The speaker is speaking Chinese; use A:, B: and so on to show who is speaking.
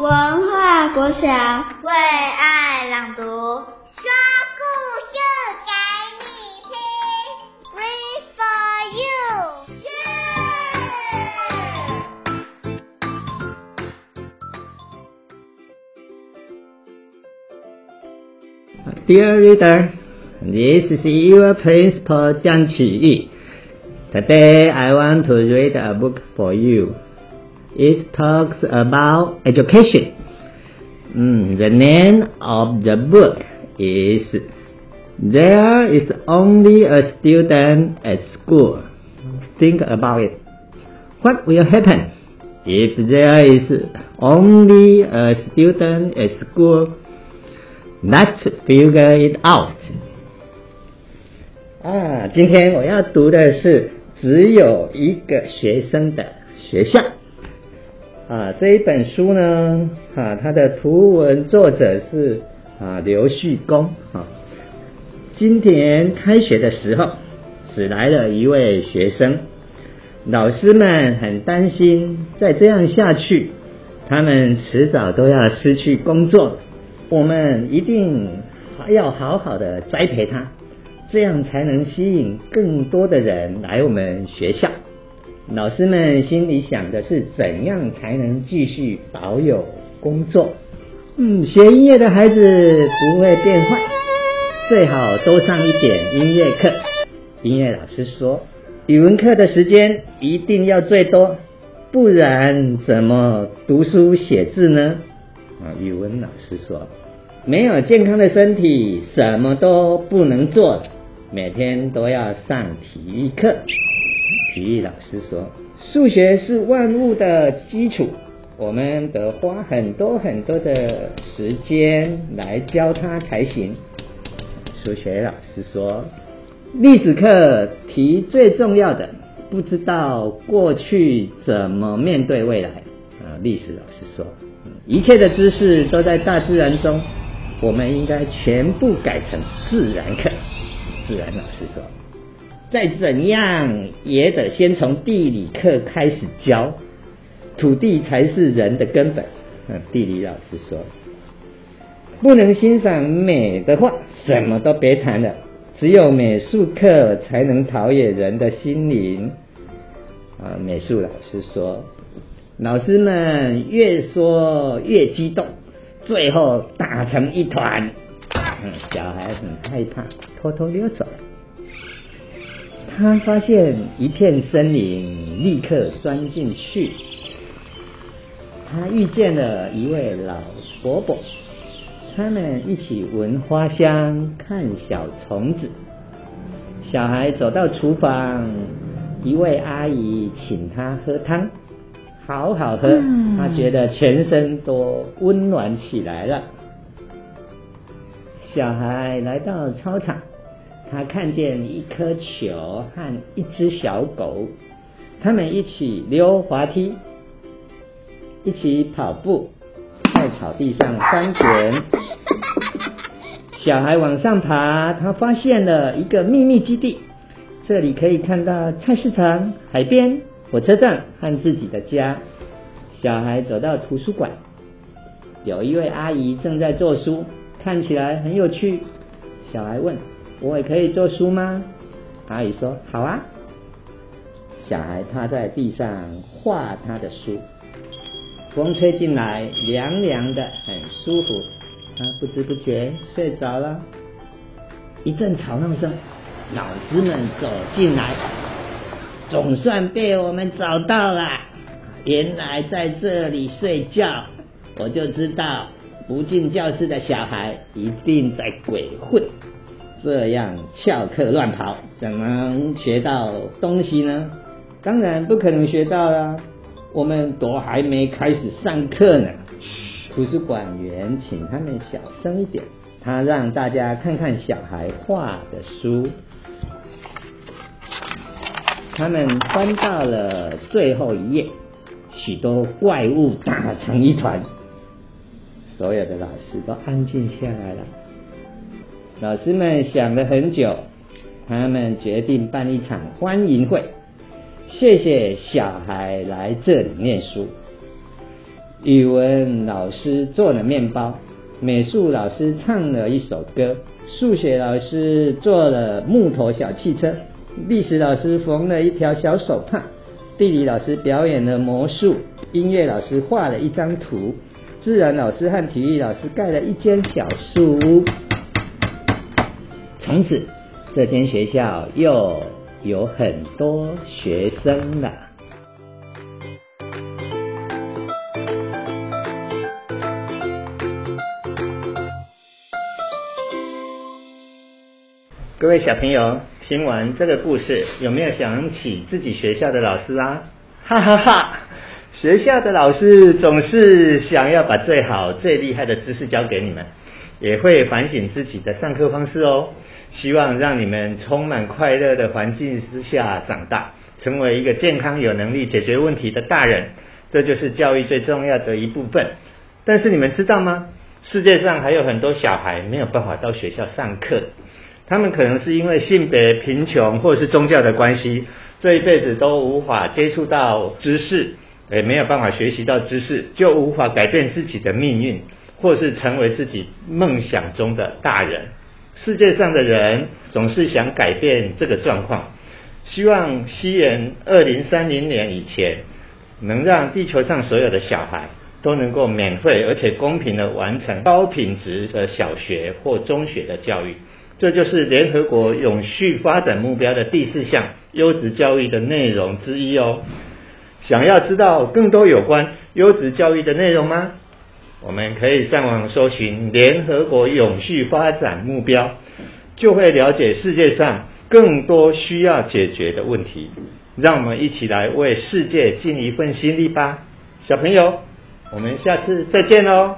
A: 文化国小
B: 为爱朗读，说故事给你听，Read for you，
C: 耶！Dear reader, this is your principal 江启玉。Today I want to read a book for you. It talks about education. Mm, the name of the book is There is only a student at school. Think about it. What will happen if there is only a student at school? Let's figure it out. 啊，今天我要读的是只有一个学生的学校。 啊，这一本书呢，啊，它的图文作者是啊刘旭公啊。今天开学的时候，只来了一位学生，老师们很担心，再这样下去，他们迟早都要失去工作。我们一定要好好的栽培他，这样才能吸引更多的人来我们学校。老师们心里想的是怎样才能继续保有工作？嗯，学音乐的孩子不会变坏，最好多上一点音乐课。音乐老师说，语文课的时间一定要最多，不然怎么读书写字呢？啊，语文老师说，没有健康的身体，什么都不能做，每天都要上体育课。体育老师说：“数学是万物的基础，我们得花很多很多的时间来教它才行。”数学老师说：“历史课题最重要的，不知道过去怎么面对未来。”啊，历史老师说：“一切的知识都在大自然中，我们应该全部改成自然课。”自然老师说。再怎样也得先从地理课开始教，土地才是人的根本。嗯，地理老师说，不能欣赏美的话，什么都别谈了。只有美术课才能陶冶人的心灵。啊，美术老师说，老师们越说越激动，最后打成一团。嗯，小孩很害怕，偷偷溜走。他发现一片森林，立刻钻进去。他遇见了一位老伯伯，他们一起闻花香，看小虫子。小孩走到厨房，一位阿姨请他喝汤，好好喝，他觉得全身都温暖起来了。小孩来到操场。他看见一颗球和一只小狗，他们一起溜滑梯，一起跑步，在草地上翻滚。小孩往上爬，他发现了一个秘密基地，这里可以看到菜市场、海边、火车站和自己的家。小孩走到图书馆，有一位阿姨正在做书，看起来很有趣。小孩问。我也可以做书吗？阿姨说：“好啊。”小孩趴在地上画他的书，风吹进来，凉凉的，很舒服。他不知不觉睡着了。一阵吵闹声，老师们走进来，总算被我们找到了。原来在这里睡觉，我就知道不进教室的小孩一定在鬼混。这样翘课乱跑，怎么学到东西呢？当然不可能学到啦！我们都还没开始上课呢。图书馆员请他们小声一点，他让大家看看小孩画的书。他们翻到了最后一页，许多怪物打成一团，所有的老师都安静下来了。老师们想了很久，他们决定办一场欢迎会，谢谢小孩来这里念书。语文老师做了面包，美术老师唱了一首歌，数学老师做了木头小汽车，历史老师缝了一条小手帕，地理老师表演了魔术，音乐老师画了一张图，自然老师和体育老师盖了一间小树屋。从此，这间学校又有很多学生了。各位小朋友，听完这个故事，有没有想起自己学校的老师啊？哈哈哈！学校的老师总是想要把最好、最厉害的知识教给你们，也会反省自己的上课方式哦。希望让你们充满快乐的环境之下长大，成为一个健康、有能力解决问题的大人。这就是教育最重要的一部分。但是你们知道吗？世界上还有很多小孩没有办法到学校上课。他们可能是因为性别、贫穷或是宗教的关系，这一辈子都无法接触到知识，也没有办法学习到知识，就无法改变自己的命运，或是成为自己梦想中的大人。世界上的人总是想改变这个状况，希望西元二零三零年以前，能让地球上所有的小孩都能够免费而且公平的完成高品质的小学或中学的教育。这就是联合国永续发展目标的第四项优质教育的内容之一哦。想要知道更多有关优质教育的内容吗？我们可以上网搜寻联合国永续发展目标，就会了解世界上更多需要解决的问题。让我们一起来为世界尽一份心力吧，小朋友，我们下次再见喽。